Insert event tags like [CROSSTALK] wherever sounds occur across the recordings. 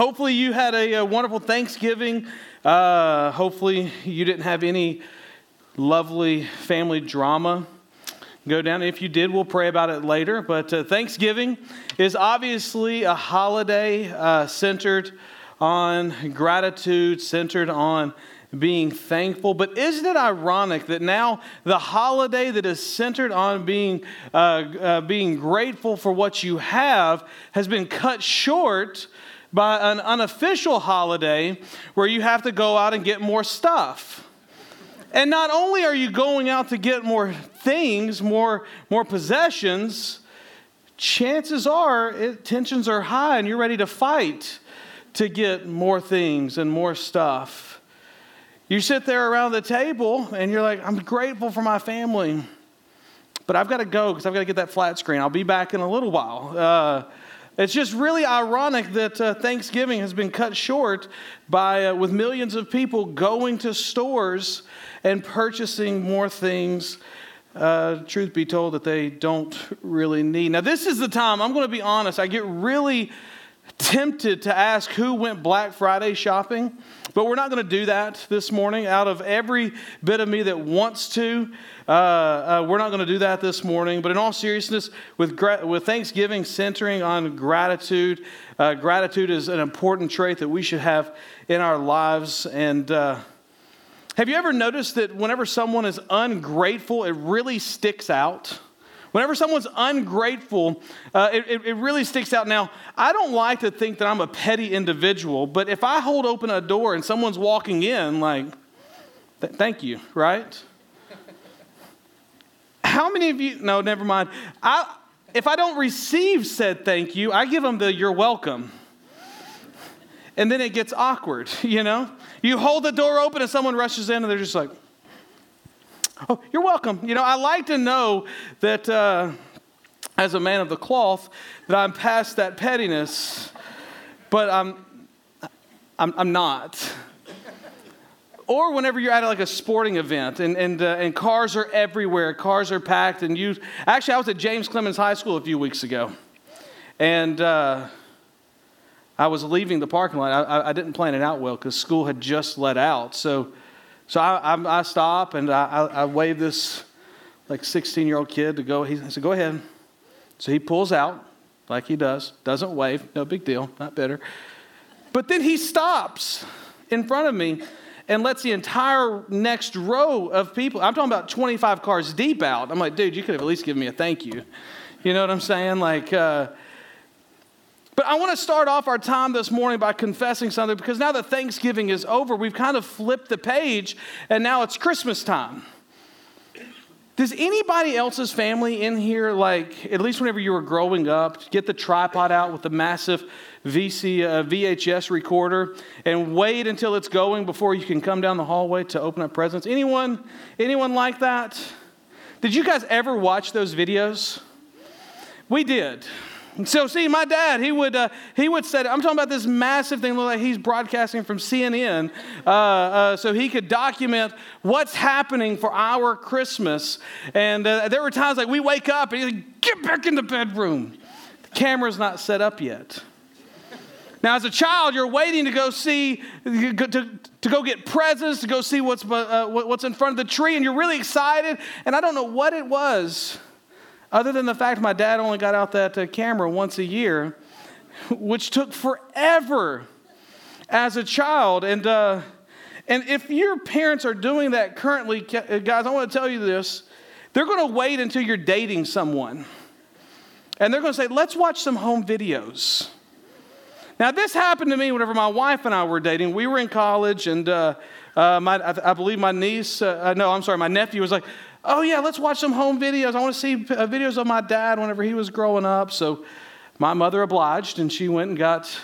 hopefully, you had a, a wonderful Thanksgiving. Uh, hopefully, you didn't have any lovely family drama go down. If you did, we'll pray about it later. But uh, Thanksgiving is obviously a holiday uh, centered on gratitude, centered on being thankful. But isn't it ironic that now the holiday that is centered on being, uh, uh, being grateful for what you have has been cut short by an unofficial holiday where you have to go out and get more stuff? And not only are you going out to get more things, more, more possessions, chances are it, tensions are high and you're ready to fight to get more things and more stuff. You sit there around the table and you're like, I'm grateful for my family, but I've got to go because I've got to get that flat screen. I'll be back in a little while. Uh, it's just really ironic that uh, Thanksgiving has been cut short by, uh, with millions of people going to stores and purchasing more things, uh, truth be told, that they don't really need. Now, this is the time, I'm going to be honest, I get really tempted to ask who went Black Friday shopping, but we're not going to do that this morning. Out of every bit of me that wants to, uh, uh, we're not going to do that this morning. But in all seriousness, with, gra- with Thanksgiving centering on gratitude, uh, gratitude is an important trait that we should have in our lives. And uh, have you ever noticed that whenever someone is ungrateful, it really sticks out? Whenever someone's ungrateful, uh, it, it, really sticks out. Now, I don't like to think that I'm a petty individual, but if I hold open a door and someone's walking in, like, th- thank you, right? How many of you, no, never mind. I, if I don't receive said thank you, I give them the you're welcome. And then it gets awkward, [LAUGHS] you know? You hold the door open and someone rushes in and they're just like, Oh, you're welcome. You know, I like to know that uh, as a man of the cloth, that I'm past that pettiness, but I'm, I'm, I'm not. or whenever you're at like a sporting event and, and, uh, and cars are everywhere, cars are packed, and you actually, I was at James Clemens High School a few weeks ago, and uh, I was leaving the parking lot. I, I didn't plan it out well because school had just let out. So so I, I, I stop and I, I, wave this like 16 year old kid to go. He said, Go ahead. So he pulls out like he does, doesn't wave, no big deal, not bitter. But then he stops in front of me and lets the entire next row of people, I'm talking about 25 cars deep out. I'm like, dude, you could have at least given me a thank you. You know what I'm saying? Like, uh, but I want to start off our time this morning by confessing something because now that Thanksgiving is over, we've kind of flipped the page and now it's Christmas time. Does anybody else's family in here, like, at least whenever you were growing up, get the tripod out with the massive VC, uh, VHS recorder and wait until it's going before you can come down the hallway to open up presents? Anyone, anyone like that? Did you guys ever watch those videos? We did. So, see, my dad, he would, uh, he would say, I'm talking about this massive thing, like he's broadcasting from CNN, uh, uh, so he could document what's happening for our Christmas. And uh, there were times like we wake up and he's like, get back in the bedroom. The camera's not set up yet. Now, as a child, you're waiting to go see, to, to go get presents, to go see what's, uh, what's in front of the tree, and you're really excited. And I don't know what it was other than the fact my dad only got out that uh, camera once a year, which took forever as a child. And, uh, and if your parents are doing that currently, uh, guys, I want to tell you this. They're going to wait until you're dating someone. And they're going to say, let's watch some home videos. Now, this happened to me whenever my wife and I were dating. We were in college, and uh, uh, my, I, I, believe my niece, uh, uh no, I'm sorry, my nephew was like, oh, yeah, let's watch some home videos. I want to see uh, videos of my dad whenever he was growing up. So my mother obliged, and she went and got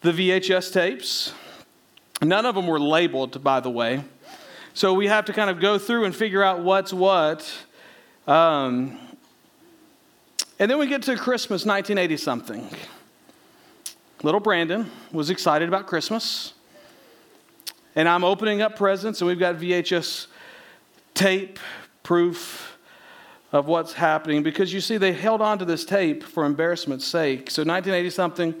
the VHS tapes. None of them were labeled, by the way. So we have to kind of go through and figure out what's what. Um, and then we get to Christmas 1980 something. Little Brandon was excited about Christmas. And I'm opening up presents, and we've got VHS tape proof of what's happening because you see, they held on to this tape for embarrassment's sake. So, 1980 something,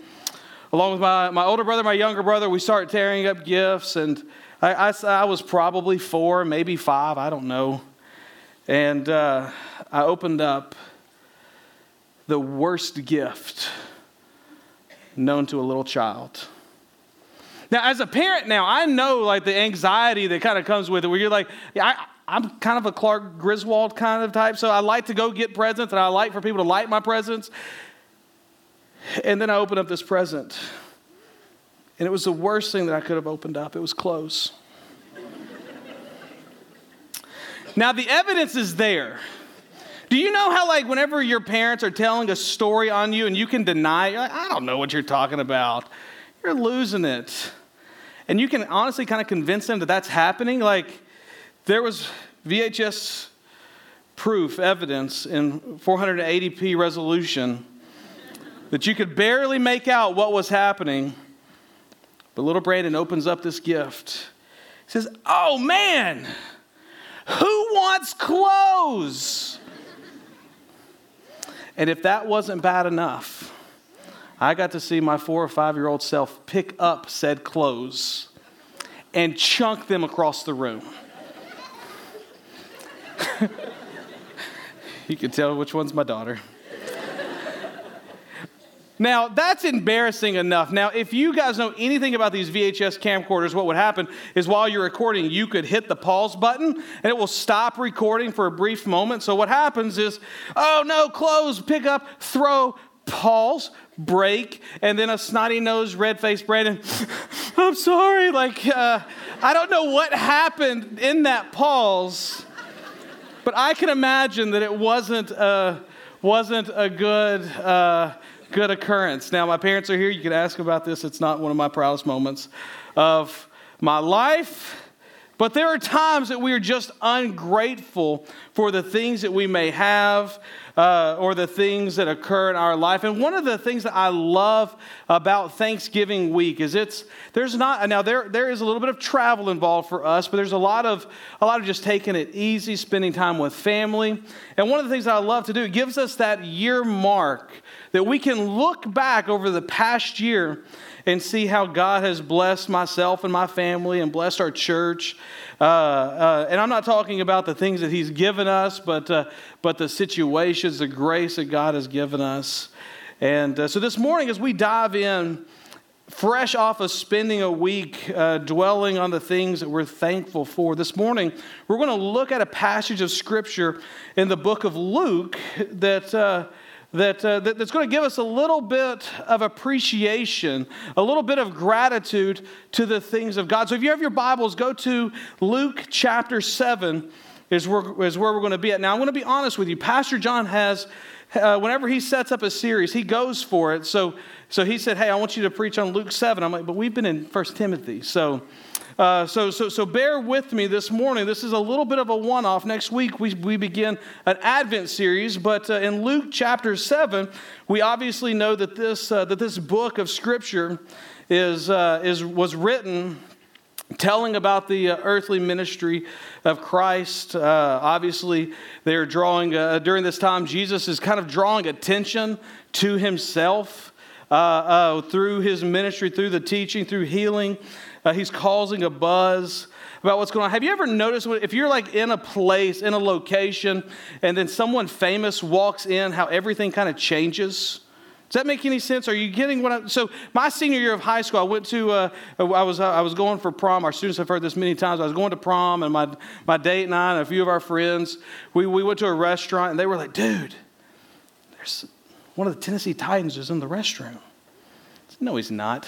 along with my, my older brother, my younger brother, we start tearing up gifts. And I, I, I was probably four, maybe five, I don't know. And uh, I opened up the worst gift known to a little child. Now, as a parent now, I know like the anxiety that kind of comes with it, where you're like, yeah, I, I'm kind of a Clark Griswold kind of type, so I like to go get presents and I like for people to like my presents. And then I open up this present, and it was the worst thing that I could have opened up. It was clothes. now, the evidence is there. Do you know how, like, whenever your parents are telling a story on you and you can deny, like, I don't know what you're talking about, you're losing it. And you can honestly kind of convince them that that's happening. Like, there was VHS proof, evidence in 480p resolution that you could barely make out what was happening. But little Brandon opens up this gift. He says, Oh man, who wants clothes? And if that wasn't bad enough, I got to see my four or five year old self pick up said clothes and chunk them across the room. [LAUGHS] you can tell which one's my daughter. Now, that's embarrassing enough. Now, if you guys know anything about these VHS camcorders, what would happen is while you're recording, you could hit the pause button and it will stop recording for a brief moment. So, what happens is, oh no, close, pick up, throw, pause, break, and then a snotty nosed, red faced Brandon, [LAUGHS] I'm sorry. Like, uh, I don't know what happened in that pause, but I can imagine that it wasn't a, wasn't a good. Uh, good occurrence. Now, my parents are here. You can ask about this. It's not one of my proudest moments of my life. But there are times that we are just ungrateful for the things that we may have uh, or the things that occur in our life. And one of the things that I love about Thanksgiving week is it's there's not now there there is a little bit of travel involved for us, but there's a lot of a lot of just taking it easy, spending time with family. And one of the things that I love to do, it gives us that year mark that we can look back over the past year and see how God has blessed myself and my family and blessed our church. Uh, uh, and I'm not talking about the things that He's given us, but, uh, but the situations, the grace that God has given us. And uh, so this morning, as we dive in, fresh off of spending a week uh, dwelling on the things that we're thankful for, this morning we're going to look at a passage of Scripture in the book of Luke that uh, that, uh, that, that's going to give us a little bit of appreciation, a little bit of gratitude to the things of God. So if you have your Bibles, go to Luke chapter 7 is where, is where we're going to be at. Now, I'm going to be honest with you. Pastor John has, uh, whenever he sets up a series, he goes for it. So, so he said, hey, I want you to preach on Luke 7. I'm like, but we've been in First Timothy. So uh, so, so, so bear with me this morning. This is a little bit of a one off. Next week, we, we begin an Advent series, but uh, in Luke chapter 7, we obviously know that this, uh, that this book of Scripture is, uh, is, was written telling about the uh, earthly ministry of Christ. Uh, obviously, they're drawing, uh, during this time, Jesus is kind of drawing attention to himself uh, uh, through his ministry, through the teaching, through healing. Uh, he's causing a buzz about what's going on. Have you ever noticed when, if you're like in a place, in a location, and then someone famous walks in, how everything kind of changes? Does that make any sense? Are you getting what I'm? So my senior year of high school, I went to. Uh, I was uh, I was going for prom. Our students have heard this many times. I was going to prom, and my my date and I and a few of our friends, we we went to a restaurant, and they were like, "Dude, there's one of the Tennessee Titans is in the restroom." Said, no, he's not.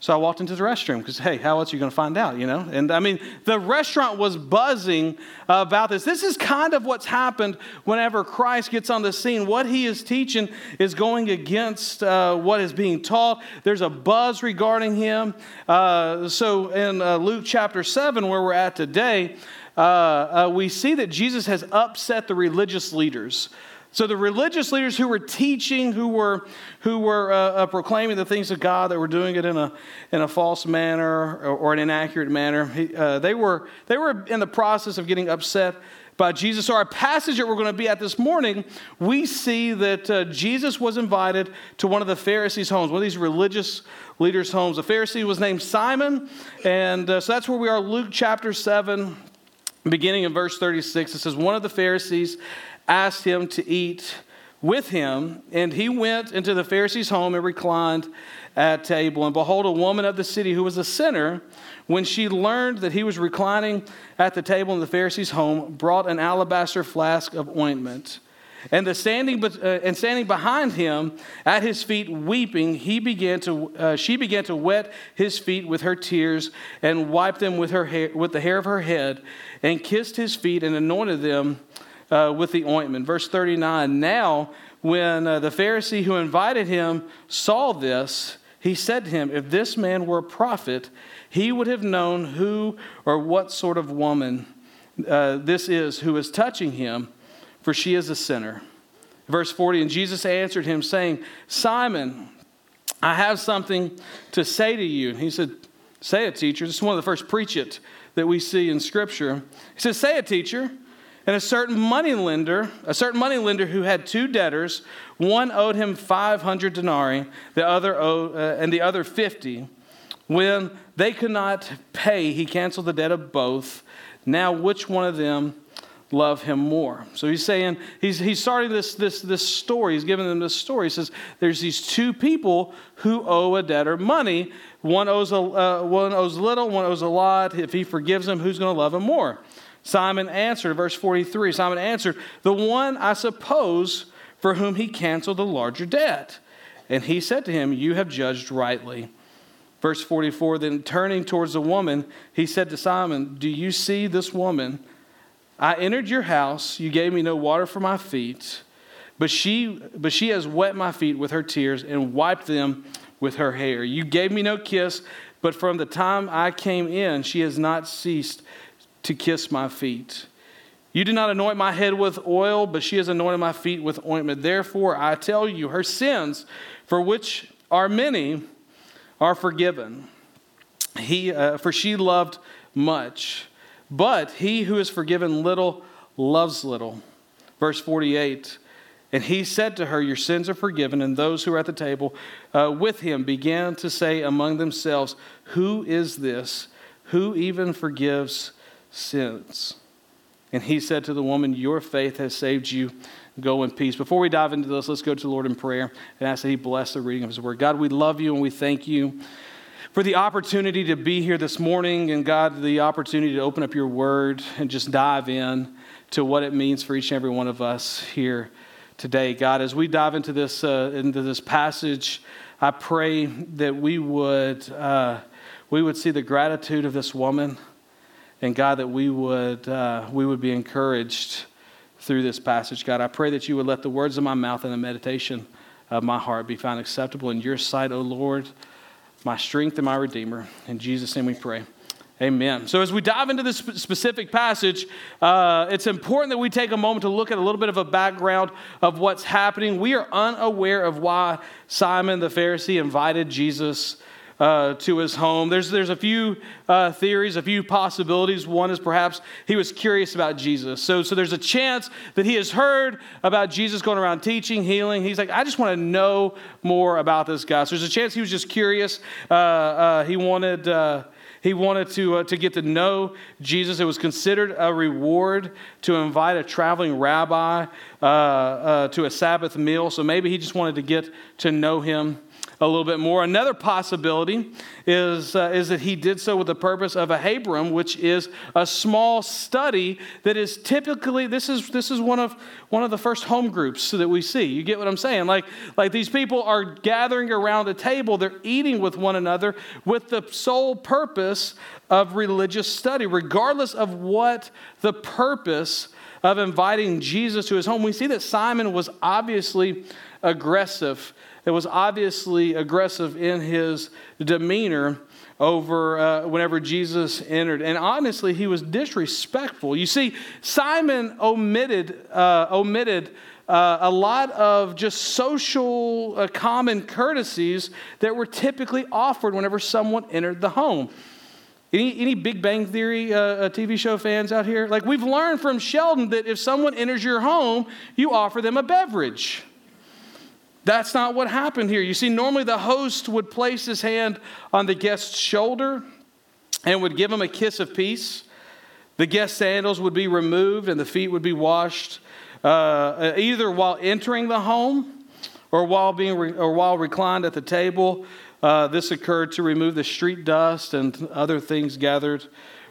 So I walked into the restroom because, hey, how else are you going to find out, you know? And I mean, the restaurant was buzzing about this. This is kind of what's happened whenever Christ gets on the scene. What he is teaching is going against uh, what is being taught. There's a buzz regarding him. Uh, so in uh, Luke chapter 7, where we're at today, uh, uh, we see that Jesus has upset the religious leaders. So the religious leaders who were teaching, who were, who were uh, uh, proclaiming the things of God, that were doing it in a, in a false manner or, or an inaccurate manner, he, uh, they, were, they were in the process of getting upset by Jesus. So, our passage that we're going to be at this morning, we see that uh, Jesus was invited to one of the Pharisees' homes, one of these religious leaders' homes. The Pharisee was named Simon, and uh, so that's where we are, Luke chapter 7, beginning in verse 36. It says, One of the Pharisees asked him to eat with him, and he went into the Pharisee's home and reclined at table. And behold, a woman of the city who was a sinner, when she learned that he was reclining at the table in the Pharisee's home, brought an alabaster flask of ointment. And, the standing, uh, and standing behind him at his feet, weeping, he began to, uh, she began to wet his feet with her tears and wiped them with, her hair, with the hair of her head and kissed his feet and anointed them uh, with the ointment. Verse 39 Now, when uh, the Pharisee who invited him saw this, he said to him, If this man were a prophet, he would have known who or what sort of woman uh, this is who is touching him, for she is a sinner. Verse 40 And Jesus answered him, saying, Simon, I have something to say to you. And he said, Say it, teacher. This is one of the first preach it that we see in Scripture. He says, Say it, teacher. And a certain money lender, a certain money lender who had two debtors, one owed him 500 denarii, the other owed, uh, and the other 50. When they could not pay, he canceled the debt of both. Now, which one of them love him more? So he's saying, he's, he's starting this, this, this story. He's giving them this story. He says, there's these two people who owe a debtor money. One owes, a, uh, one owes little, one owes a lot. If he forgives him, who's going to love him more? Simon answered, verse 43 Simon answered, The one, I suppose, for whom he canceled the larger debt. And he said to him, You have judged rightly. Verse 44 Then turning towards the woman, he said to Simon, Do you see this woman? I entered your house, you gave me no water for my feet, but she, but she has wet my feet with her tears and wiped them with her hair. You gave me no kiss, but from the time I came in, she has not ceased to kiss my feet. You did not anoint my head with oil, but she has anointed my feet with ointment. Therefore, I tell you, her sins, for which are many, are forgiven. He, uh, for she loved much. But he who is forgiven little loves little. Verse 48 And he said to her, Your sins are forgiven. And those who were at the table uh, with him began to say among themselves, Who is this? Who even forgives sins. And he said to the woman, Your faith has saved you. Go in peace. Before we dive into this, let's go to the Lord in prayer and ask that He bless the reading of His word. God, we love you and we thank you for the opportunity to be here this morning, and God, the opportunity to open up your word and just dive in to what it means for each and every one of us here today. God, as we dive into this, uh, into this passage, I pray that we would, uh, we would see the gratitude of this woman and God, that we would, uh, we would be encouraged through this passage. God, I pray that you would let the words of my mouth and the meditation of my heart be found acceptable in your sight, O Lord, my strength and my Redeemer. In Jesus' name we pray. Amen. So, as we dive into this specific passage, uh, it's important that we take a moment to look at a little bit of a background of what's happening. We are unaware of why Simon the Pharisee invited Jesus uh, to his home. There's, there's a few uh, theories, a few possibilities. One is perhaps he was curious about Jesus. So, so there's a chance that he has heard about Jesus going around teaching, healing. He's like, I just want to know more about this guy. So there's a chance he was just curious. Uh, uh he wanted. Uh, he wanted to, uh, to get to know Jesus. It was considered a reward to invite a traveling rabbi uh, uh, to a Sabbath meal. So maybe he just wanted to get to know him a little bit more. Another possibility is, uh, is that he did so with the purpose of a Habrim, which is a small study that is typically, this is, this is one, of, one of the first home groups that we see. You get what I'm saying? Like, like these people are gathering around a table, they're eating with one another with the sole purpose of religious study, regardless of what the purpose of inviting Jesus to his home. We see that Simon was obviously aggressive that was obviously aggressive in his demeanor over uh, whenever Jesus entered. And honestly, he was disrespectful. You see, Simon omitted, uh, omitted uh, a lot of just social uh, common courtesies that were typically offered whenever someone entered the home. Any, any Big Bang Theory uh, uh TV show fans out here? Like, we've learned from Sheldon that if someone enters your home, you offer them a beverage. That's not what happened here. You see, normally the host would place his hand on the guest's shoulder and would give him a kiss of peace. The guest's sandals would be removed and the feet would be washed uh, either while entering the home or while, being re- or while reclined at the table. Uh, this occurred to remove the street dust and other things gathered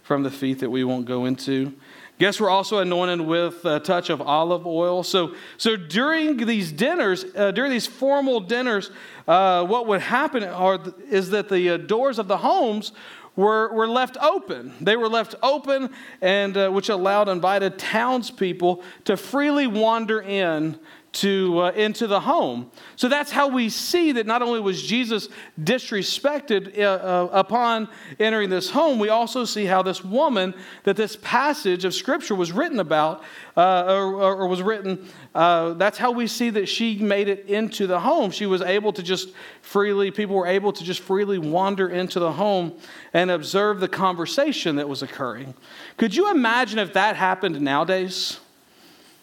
from the feet that we won't go into. Guests were also anointed with a touch of olive oil. So, so during these dinners, uh, during these formal dinners, uh, what would happen are, is that the uh, doors of the homes were, were left open. They were left open, and uh, which allowed invited townspeople to freely wander in to, uh, into the home. So that's how we see that not only was Jesus disrespected uh, uh, upon entering this home, we also see how this woman that this passage of Scripture was written about, uh, or, or, was written, uh, that's how we see that she made it into the home. She was able to just freely, people were able to just freely wander into the home and observe the conversation that was occurring. Could you imagine if that happened nowadays?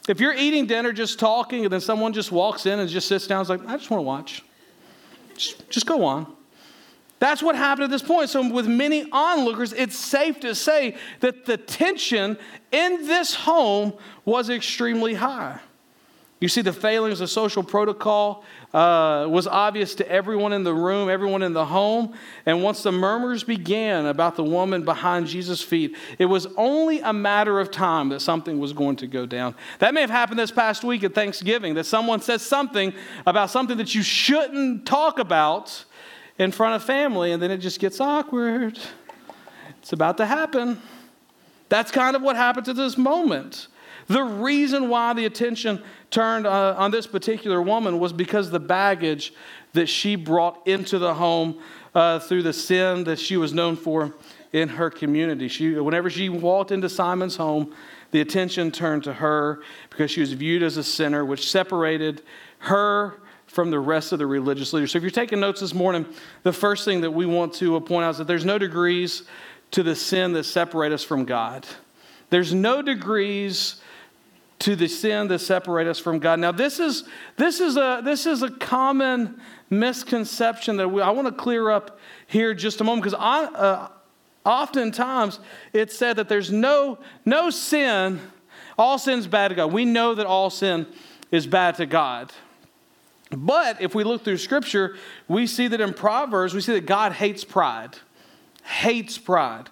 If you're eating dinner just talking and then someone just walks in and just sits down, it's like, I just want to watch. Just, just go on. That's what happened at this point. So, with many onlookers, it's safe to say that the tension in this home was extremely high. You see, the failings of social protocol uh, was obvious to everyone in the room, everyone in the home. And once the murmurs began about the woman behind Jesus' feet, it was only a matter of time that something was going to go down. That may have happened this past week at Thanksgiving, that someone says something about something that you shouldn't talk about in front of family, and then it just gets awkward. It's about to happen. That's kind of what happened to this moment. The reason why the attention turned uh, on this particular woman was because the baggage that she brought into the home uh, through the sin that she was known for in her community. She, whenever she walked into Simon's home, the attention turned to her because she was viewed as a sinner, which separated her from the rest of the religious leaders. So, if you're taking notes this morning, the first thing that we want to point out is that there's no degrees to the sin that separate us from God. There's no degrees to the sin that separate us from God. Now, this is, this is, a, this is a common misconception that we, I want to clear up here just a moment because uh, oftentimes it's said that there's no, no sin, all sin's bad to God. We know that all sin is bad to God. But if we look through Scripture, we see that in Proverbs, we see that God hates pride. Hates pride.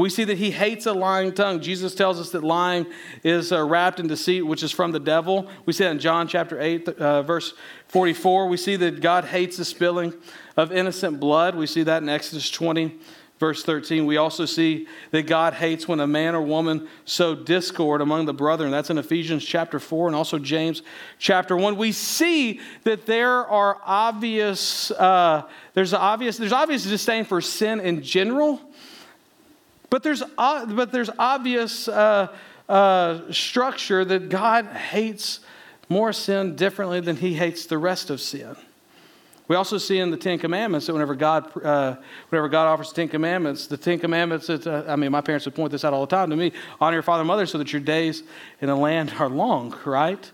We see that he hates a lying tongue. Jesus tells us that lying is uh, wrapped in deceit, which is from the devil. We see that in John chapter 8, uh, verse 44. We see that God hates the spilling of innocent blood. We see that in Exodus 20, verse 13. We also see that God hates when a man or woman sow discord among the brethren. That's in Ephesians chapter 4 and also James chapter 1. We see that there are obvious, uh, there's obvious, there's obvious disdain for sin in general but there's, but there's obvious uh, uh, structure that God hates more sin differently than he hates the rest of sin. We also see in the Ten Commandments that whenever God, uh, whenever God offers Ten Commandments, the Ten Commandments, uh, I mean, my parents would point this out all the time to me honor your father and mother so that your days in the land are long, right?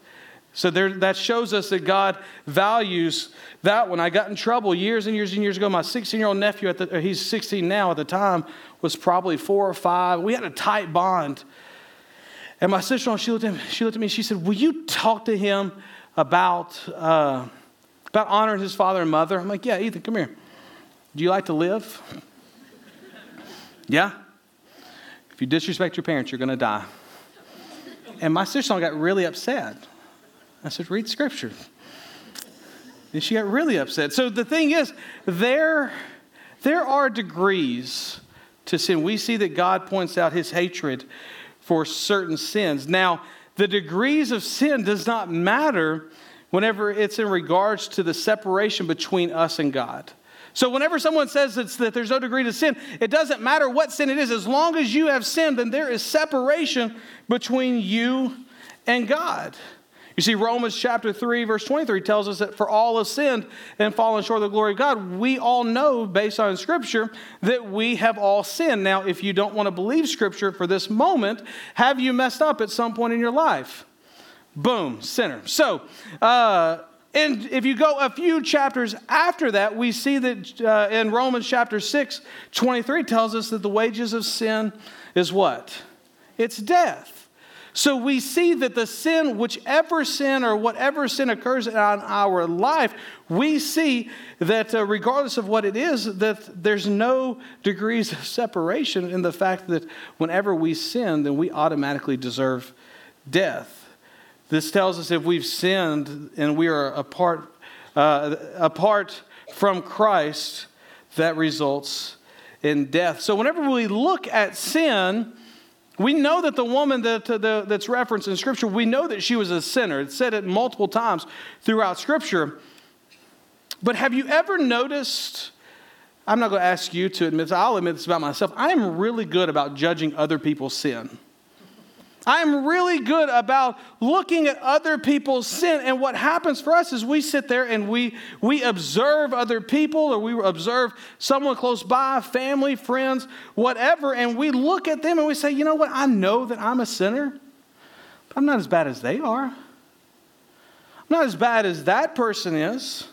So there, that shows us that God values that one. I got in trouble years and years and years ago. My 16 year old nephew, at the, he's 16 now at the time, was probably four or five. We had a tight bond. And my sister, she looked at, me, she looked at me she said, Will you talk to him about, uh, about honoring his father and mother? I'm like, Yeah, Ethan, come here. Do you like to live? yeah? If you disrespect your parents, you're going to die. And my sister in law got really upset. I said, read scripture. And she got really upset. So the thing is, there, there are degrees to sin. We see that God points out his hatred for certain sins. Now, the degrees of sin does not matter whenever it's in regards to the separation between us and God. So, whenever someone says that there's no degree to sin, it doesn't matter what sin it is. As long as you have sinned, then there is separation between you and God. You see, Romans chapter 3, verse 23 tells us that for all have sinned and fallen short of the glory of God. We all know, based on Scripture, that we have all sinned. Now, if you don't want to believe Scripture for this moment, have you messed up at some point in your life? Boom, sinner. So, uh, and if you go a few chapters after that, we see that uh, in Romans chapter 6, 23 tells us that the wages of sin is what? It's death. So we see that the sin, whichever sin or whatever sin occurs in our life, we see that uh, regardless of what it is, that there's no degrees of separation in the fact that whenever we sin, then we automatically deserve death. This tells us if we've sinned and we are apart, uh, apart from Christ, that results in death. So whenever we look at sin, we know that the woman that, the, that's referenced in Scripture, we know that she was a sinner. It said it multiple times throughout Scripture. But have you ever noticed? I'm not going to ask you to admit, I'll admit this about myself. I am really good about judging other people's sin. I'm really good about looking at other people's sin. And what happens for us is we sit there and we, we observe other people or we observe someone close by, family, friends, whatever, and we look at them and we say, you know what? I know that I'm a sinner, but I'm not as bad as they are. I'm not as bad as that person is.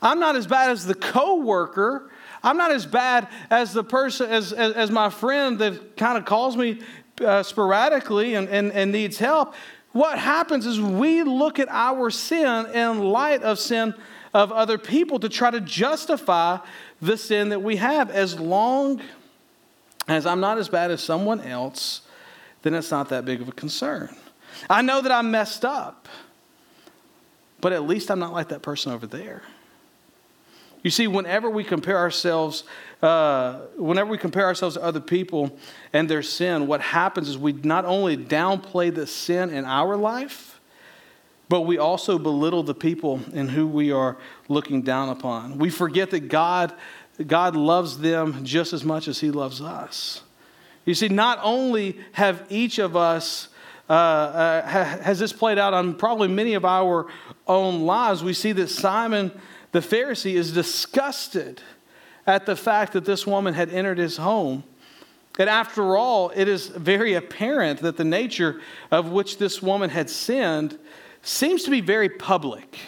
I'm not as bad as the coworker. I'm not as bad as the person, as, as, as my friend that kind of calls me uh, sporadically and, and, and needs help, what happens is we look at our sin in light of sin of other people to try to justify the sin that we have. As long as I'm not as bad as someone else, then it's not that big of a concern. I know that I messed up, but at least I'm not like that person over there. You see, whenever we compare ourselves, uh, whenever we compare ourselves to other people and their sin, what happens is we not only downplay the sin in our life, but we also belittle the people in who we are looking down upon. We forget that God, God loves them just as much as He loves us. You see, not only have each of us uh, uh, has this played out on probably many of our own lives, we see that Simon the Pharisee is disgusted at the fact that this woman had entered his home. And after all, it is very apparent that the nature of which this woman had sinned seems to be very public.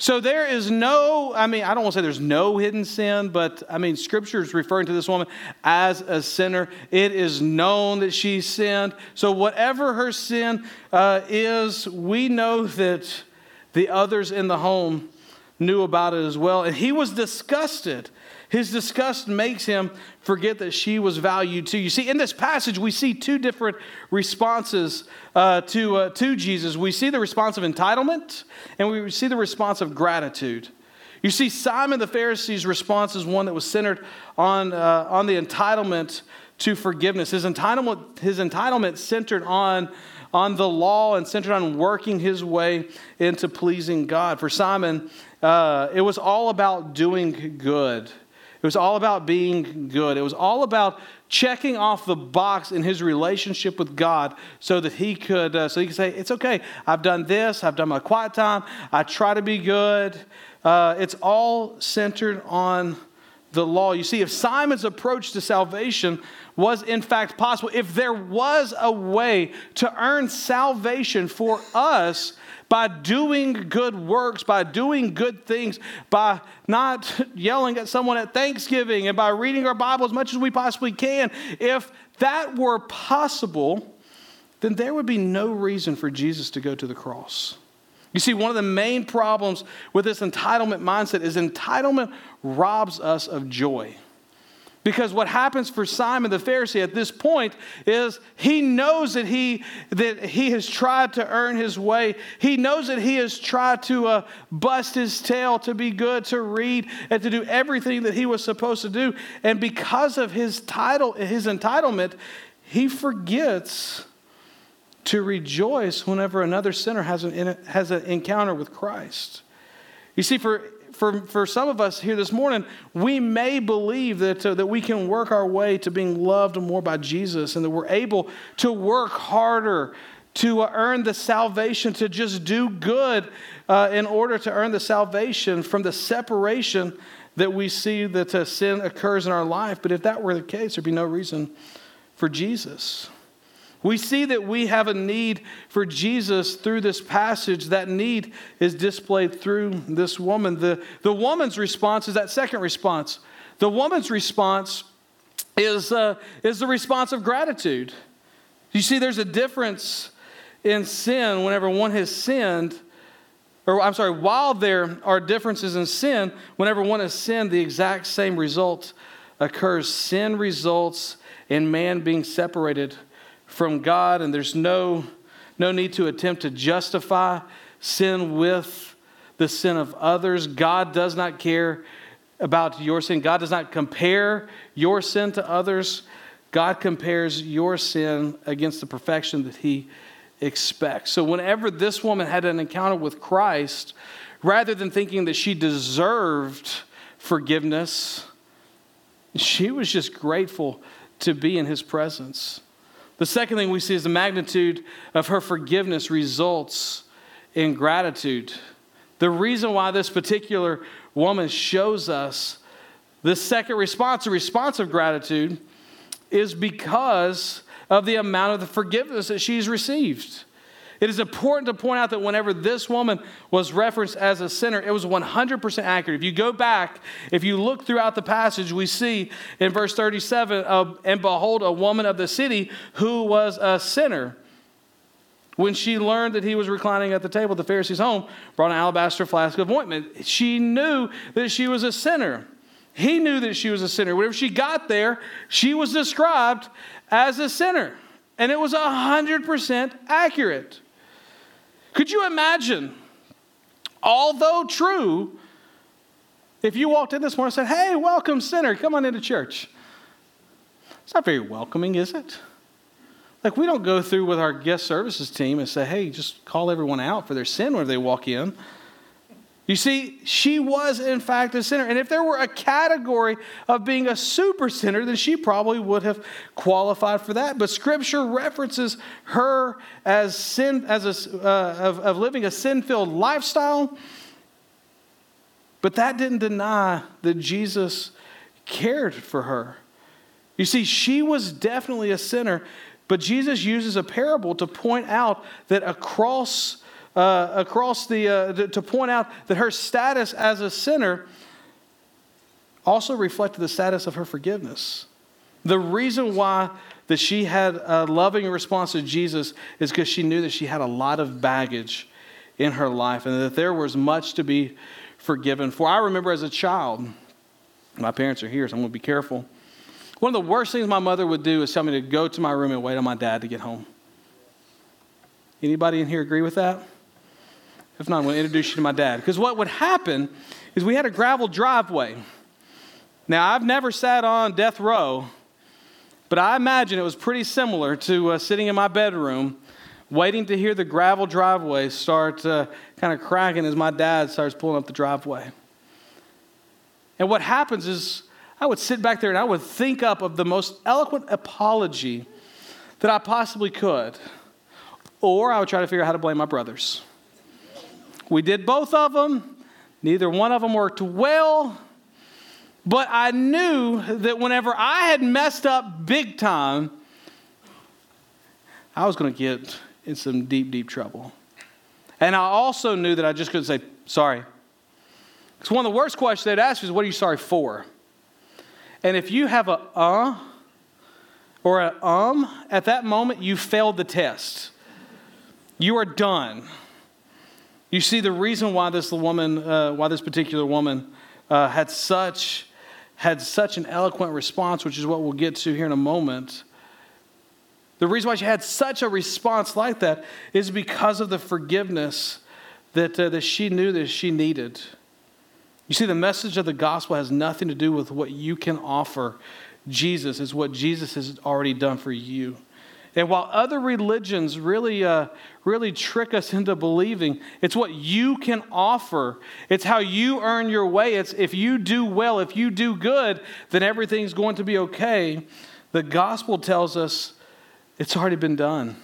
So there is no, I mean, I don't want to say there's no hidden sin, but I mean, scripture is referring to this woman as a sinner. It is known that she sinned. So whatever her sin uh, is, we know that the others in the home knew about it as well. And he was disgusted. His disgust makes him forget that she was valued too. You see, in this passage, we see two different responses uh, to, uh, to Jesus. We see the response of entitlement, and we see the response of gratitude. You see, Simon the Pharisee's response is one that was centered on, uh, on the entitlement to forgiveness. His entitlement, his entitlement centered on on the law and centered on working his way into pleasing God. For Simon, uh, it was all about doing good. It was all about being good. It was all about checking off the box in his relationship with God so that he could uh, so he could say, "It's okay. I've done this. I've done my quiet time. I try to be good." Uh, it's all centered on the law. You see, if Simon's approach to salvation was in fact possible, if there was a way to earn salvation for us by doing good works, by doing good things, by not yelling at someone at Thanksgiving, and by reading our Bible as much as we possibly can, if that were possible, then there would be no reason for Jesus to go to the cross. You see, one of the main problems with this entitlement mindset is entitlement robs us of joy. Because what happens for Simon the Pharisee at this point is he knows that he, that he has tried to earn his way. He knows that he has tried to uh, bust his tail to be good, to read, and to do everything that he was supposed to do. And because of his title, his entitlement, he forgets to rejoice whenever another sinner has an, has an encounter with Christ. You see, for for, for some of us here this morning, we may believe that, uh, that we can work our way to being loved more by Jesus and that we're able to work harder to uh, earn the salvation, to just do good uh, in order to earn the salvation from the separation that we see that uh, sin occurs in our life. But if that were the case, there'd be no reason for Jesus. We see that we have a need for Jesus through this passage. That need is displayed through this woman. The, the woman's response is that second response. The woman's response is, uh, is the response of gratitude. You see, there's a difference in sin whenever one has sinned, or I'm sorry, while there are differences in sin, whenever one has sinned, the exact same result occurs. Sin results in man being separated from God, and there's no, no need to attempt to justify sin with the sin of others. God does not care about your sin. God does not compare your sin to others. God compares your sin against the perfection that He expects. So, whenever this woman had an encounter with Christ, rather than thinking that she deserved forgiveness, she was just grateful to be in His presence. The second thing we see is the magnitude of her forgiveness results in gratitude. The reason why this particular woman shows us the second response, a response of gratitude, is because of the amount of the forgiveness that she's received. It is important to point out that whenever this woman was referenced as a sinner, it was 100% accurate. If you go back, if you look throughout the passage, we see in verse 37 uh, and behold, a woman of the city who was a sinner. When she learned that he was reclining at the table at the Pharisee's home, brought an alabaster flask of ointment. She knew that she was a sinner. He knew that she was a sinner. Whenever she got there, she was described as a sinner. And it was 100% accurate. Could you imagine, although true, if you walked in this morning and said, Hey, welcome, sinner, come on into church? It's not very welcoming, is it? Like, we don't go through with our guest services team and say, Hey, just call everyone out for their sin when they walk in. You see, she was in fact a sinner. And if there were a category of being a super sinner, then she probably would have qualified for that. But Scripture references her as sin, as a, uh, of, of living a sin-filled lifestyle. But that didn't deny that Jesus cared for her. You see, she was definitely a sinner, but Jesus uses a parable to point out that across uh, across the, uh, to point out that her status as a sinner also reflected the status of her forgiveness. The reason why that she had a loving response to Jesus is because she knew that she had a lot of baggage in her life and that there was much to be forgiven for. I remember as a child, my parents are here, so I'm going to be careful. One of the worst things my mother would do is tell me to go to my room and wait on my dad to get home. Anybody in here agree with that? If not, I'm going to introduce you to my dad. Because what would happen is we had a gravel driveway. Now, I've never sat on death row, but I imagine it was pretty similar to uh, sitting in my bedroom waiting to hear the gravel driveway start uh, kind of cracking as my dad starts pulling up the driveway. And what happens is I would sit back there and I would think up of the most eloquent apology that I possibly could. Or I would try to figure out how to blame my brothers. We did both of them. Neither one of them worked well. But I knew that whenever I had messed up big time, I was going to get in some deep, deep trouble. And I also knew that I just couldn't say, sorry. Because one of the worst questions they'd ask is, what are you sorry for? And if you have a uh or an um, at that moment, you failed the test. You are done. You see, the reason why this woman, uh, why this particular woman uh, had such had such an eloquent response, which is what we'll get to here in a moment. The reason why she had such a response like that is because of the forgiveness that, uh, that she knew that she needed. You see, the message of the gospel has nothing to do with what you can offer. Jesus is what Jesus has already done for you. And while other religions really, uh, really trick us into believing, it's what you can offer. It's how you earn your way. It's if you do well, if you do good, then everything's going to be okay. The gospel tells us it's already been done.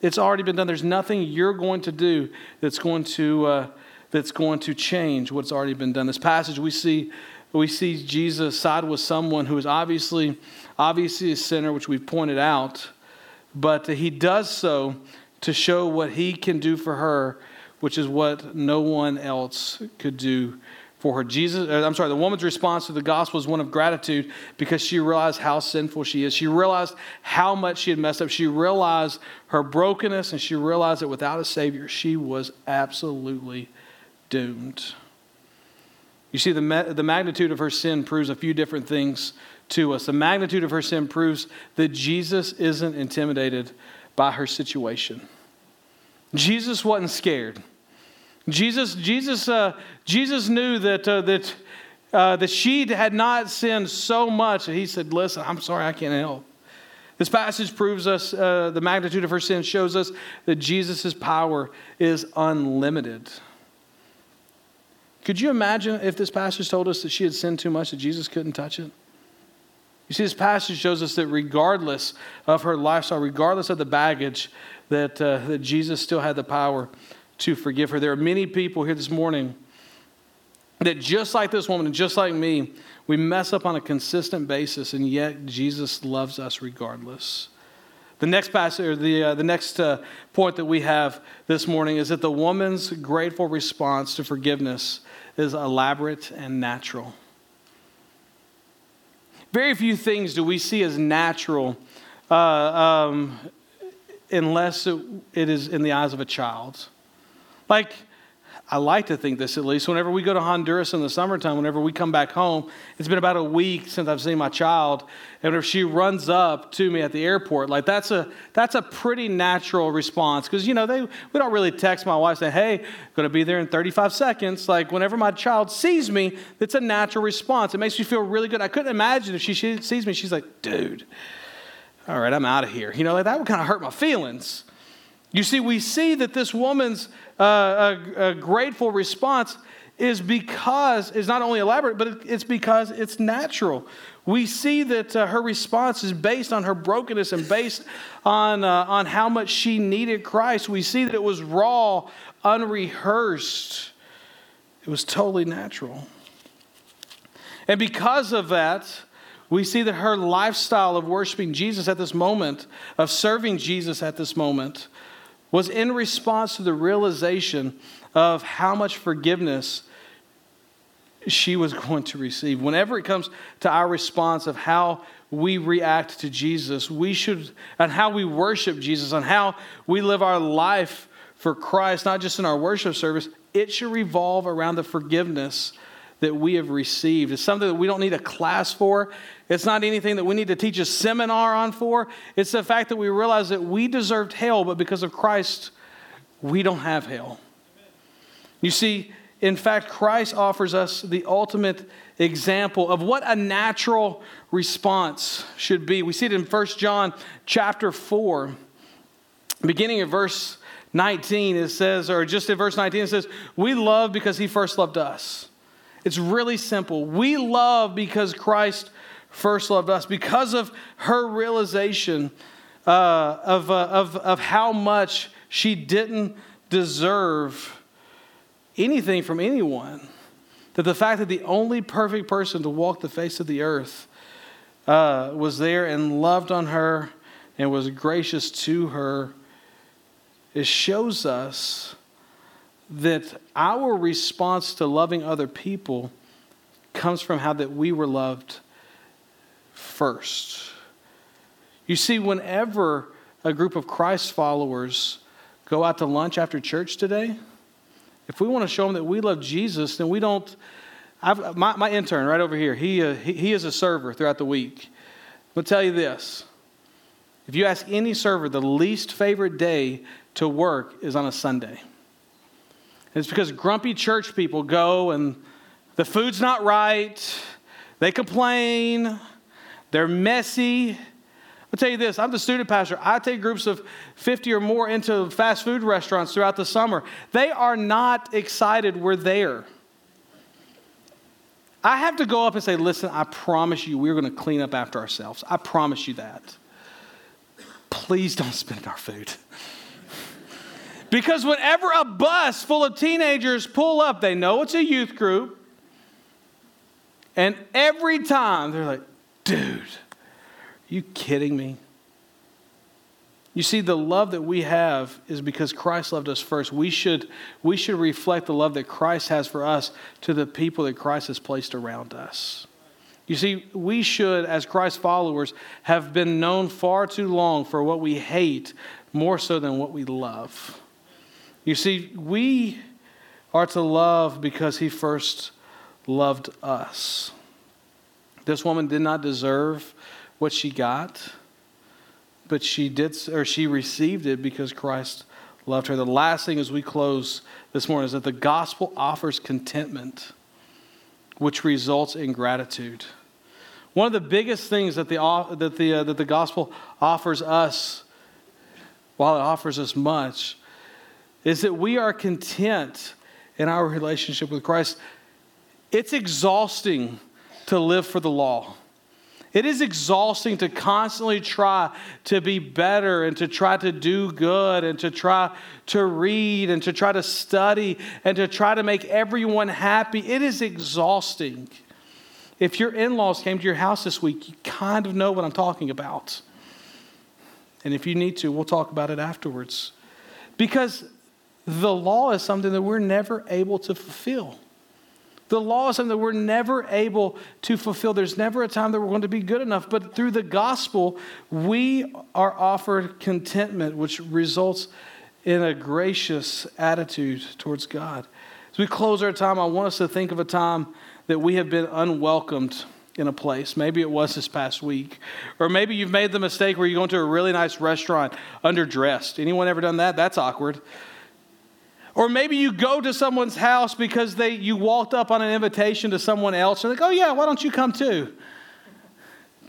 It's already been done. There's nothing you're going to do that's going to, uh, that's going to change what's already been done. This passage, we see, we see Jesus side with someone who is obviously, obviously a sinner, which we've pointed out, but he does so to show what he can do for her, which is what no one else could do for her. Jesus, uh, I'm sorry, the woman's response to the gospel is one of gratitude because she realized how sinful she is. She realized how much she had messed up. She realized her brokenness and she realized that without a Savior, she was absolutely doomed. You see, the, the magnitude of her sin proves a few different things to us. The magnitude of her sin proves that Jesus isn't intimidated by her situation. Jesus wasn't scared. Jesus, Jesus, uh, Jesus knew that, uh, that, uh, that she had not sinned so much that he said, Listen, I'm sorry, I can't help. This passage proves us uh, the magnitude of her sin, shows us that Jesus' power is unlimited. Could you imagine if this passage told us that she had sinned too much that Jesus couldn't touch it? You see, this passage shows us that regardless of her lifestyle, regardless of the baggage, that, uh, that Jesus still had the power to forgive her. There are many people here this morning that just like this woman and just like me, we mess up on a consistent basis, and yet Jesus loves us regardless. The next passage, or the, uh, the next uh, point that we have this morning is that the woman's grateful response to forgiveness is elaborate and natural. Very few things do we see as natural uh, um, unless it, it is in the eyes of a child. Like, I like to think this at least. Whenever we go to Honduras in the summertime, whenever we come back home, it's been about a week since I've seen my child. And if she runs up to me at the airport, like that's a that's a pretty natural response. Because you know, they we don't really text my wife saying, Hey, gonna be there in 35 seconds. Like whenever my child sees me, it's a natural response. It makes me feel really good. I couldn't imagine if she sees me, she's like, dude, all right, I'm out of here. You know, like that would kind of hurt my feelings. You see, we see that this woman's uh, a, a, grateful response is because is not only elaborate, but it's because it's natural. We see that uh, her response is based on her brokenness and based on, uh, on how much she needed Christ. We see that it was raw, unrehearsed. It was totally natural. And because of that, we see that her lifestyle of worshiping Jesus at this moment, of serving Jesus at this moment, was in response to the realization of how much forgiveness she was [LAUGHS] going to receive. Whenever it comes to our response of how we react to Jesus, we should, and how we worship Jesus, and how we live our life for Christ, not just in our worship service, it should revolve around the forgiveness that we have received. It's something that we don't need a class for. It's not anything that we need to teach a seminar on for. It's the fact that we realize that we deserved hell, but because of Christ, we don't have hell. You see, in fact, Christ offers us the ultimate example of what a natural response should be. We see it in 1 John chapter 4, beginning of verse 19. It says, or just in verse 19, it says, We love because he first loved us. It's really simple. We love because Christ first loved us, because of her realization uh, of, uh, of, of how much she didn't deserve anything from anyone. That the fact that the only perfect person to walk the face of the earth uh, was there and loved on her and was gracious to her, it shows us that our response to loving other people comes from how that we were loved first. You see, whenever a group of Christ followers go out to lunch after church today, if we want to show them that we love Jesus, then we don't. I've, my, my intern right over here, he, uh, he, he is a server throughout the week. I'll tell you this if you ask any server, the least favorite day to work is on a Sunday. It's because grumpy church people go and the food's not right, they complain, they're messy. I'll tell you this I'm the student pastor. I take groups of 50 or more into fast food restaurants throughout the summer. They are not excited we're there. I have to go up and say, listen, I promise you we're going to clean up after ourselves. I promise you that. Please don't spit our food. Because whenever a bus full of teenagers pull up, they know it's a youth group. And every time they're like, dude, are you kidding me? You see, the love that we have is because Christ loved us first. We should, we should reflect the love that Christ has for us to the people that Christ has placed around us. You see, we should, as Christ followers, have been known far too long for what we hate more so than what we love. You see, we are to love because he first loved us. This woman did not deserve what she got, but she did or she received it because Christ loved her. The last thing as we close this morning is that the gospel offers contentment which results in gratitude. One of the biggest things that the, that the, uh, that the gospel offers us, while it offers us much, is that we are content in our relationship with Christ. It's exhausting to live for the law. It is exhausting to constantly try to be better and to try to do good and to try to read and to try to study and to try to make everyone happy. It is exhausting. If your in laws came to your house this week, you kind of know what I'm talking about. And if you need to, we'll talk about it afterwards. Because the law is something that we're never able to fulfill. The law is something that we're never able to fulfill. There's never a time that we're going to be good enough. But through the gospel, we are offered contentment, which results in a gracious attitude towards God. As we close our time, I want us to think of a time that we have been unwelcomed in a place. Maybe it was this past week. Or maybe you've made the mistake where you go into a really nice restaurant underdressed. Anyone ever done that? That's awkward. Or maybe you go to someone's house because they, you walked up on an invitation to someone else. And like, oh, yeah, why don't you come too?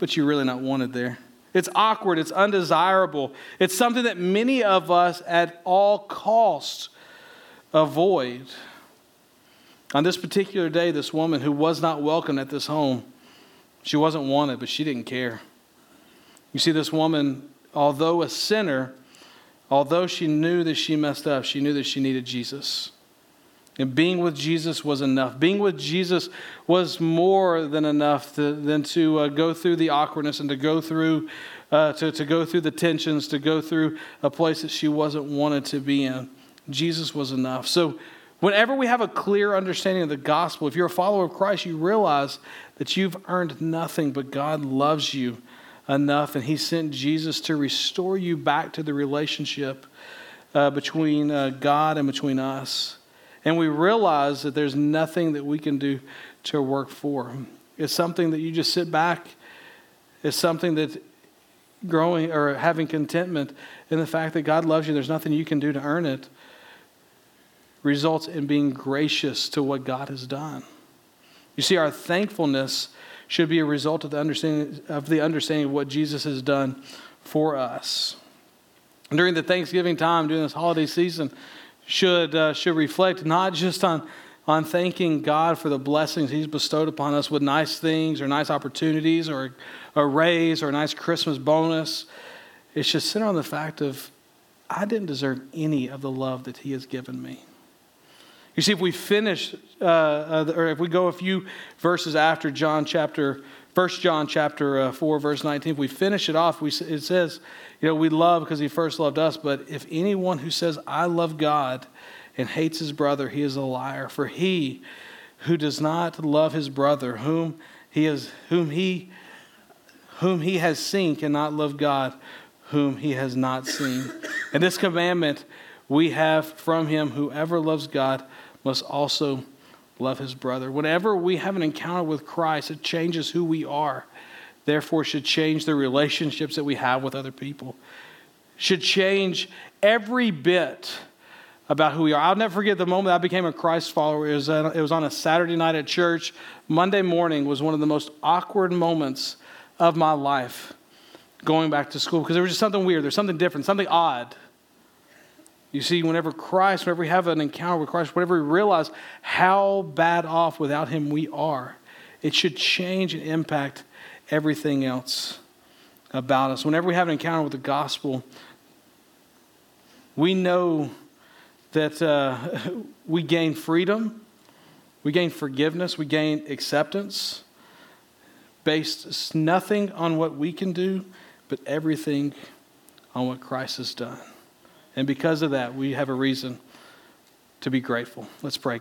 But you're really not wanted there. It's awkward. It's undesirable. It's something that many of us at all costs avoid. On this particular day, this woman who was not welcome at this home, she wasn't wanted, but she didn't care. You see, this woman, although a sinner, although she knew that she messed up, she knew that she needed Jesus. And being with Jesus was enough. Being with Jesus was more than enough to, than to uh, go through the awkwardness and to go through uh, to, to go through the tensions, to go through a place that she wasn't wanted to be in. Jesus was enough. So whenever we have a clear understanding of the gospel, if you're a follower of Christ, you realize that you've earned nothing, but God loves you enough, and He sent Jesus to restore you back to the relationship uh, between uh, God and between us. And we realize that there's nothing that we can do to work for. It's something that you just sit back. It's something that growing or having contentment in the fact that God loves you, there's nothing you can do to earn it, results in being gracious to what God has done. You see, our thankfulness should be a result of the understanding of the understanding of what Jesus has done for us. During the Thanksgiving time, during this holiday season, should uh, should reflect not just on on thanking God for the blessings He's bestowed upon us with nice things or nice opportunities or a raise or a nice Christmas bonus. It should center on the fact of I didn't deserve any of the love that He has given me. You see, if we finish, uh, uh, or if we go a few verses after John chapter, 1 John chapter uh, 4, verse 19, if we finish it off, we, it says, you know, we love because he first loved us, but if anyone who says, I love God and hates his brother, he is a liar. For he who does not love his brother, whom he, is, whom he, whom he has seen, cannot love God, whom he has not seen. And this commandment we have from him whoever loves God must also love his brother. Whenever we have an encounter with Christ, it changes who we are. Therefore, should change the relationships that we have with other people. Should change every bit about who we are. I'll never forget the moment I became a Christ follower. It was, it was on a Saturday night at church. Monday morning was one of the most awkward moments of my life going back to school because there was just something weird. There's something different, something odd. You see, whenever Christ, whenever we have an encounter with Christ, whenever we realize how bad off without Him we are, it should change and impact everything else about us. Whenever we have an encounter with the gospel, we know that uh, [LAUGHS] we gain freedom, we gain forgiveness, we gain acceptance based nothing on what we can do, but everything on what Christ has done. And because of that, we have a reason to be grateful. Let's pray.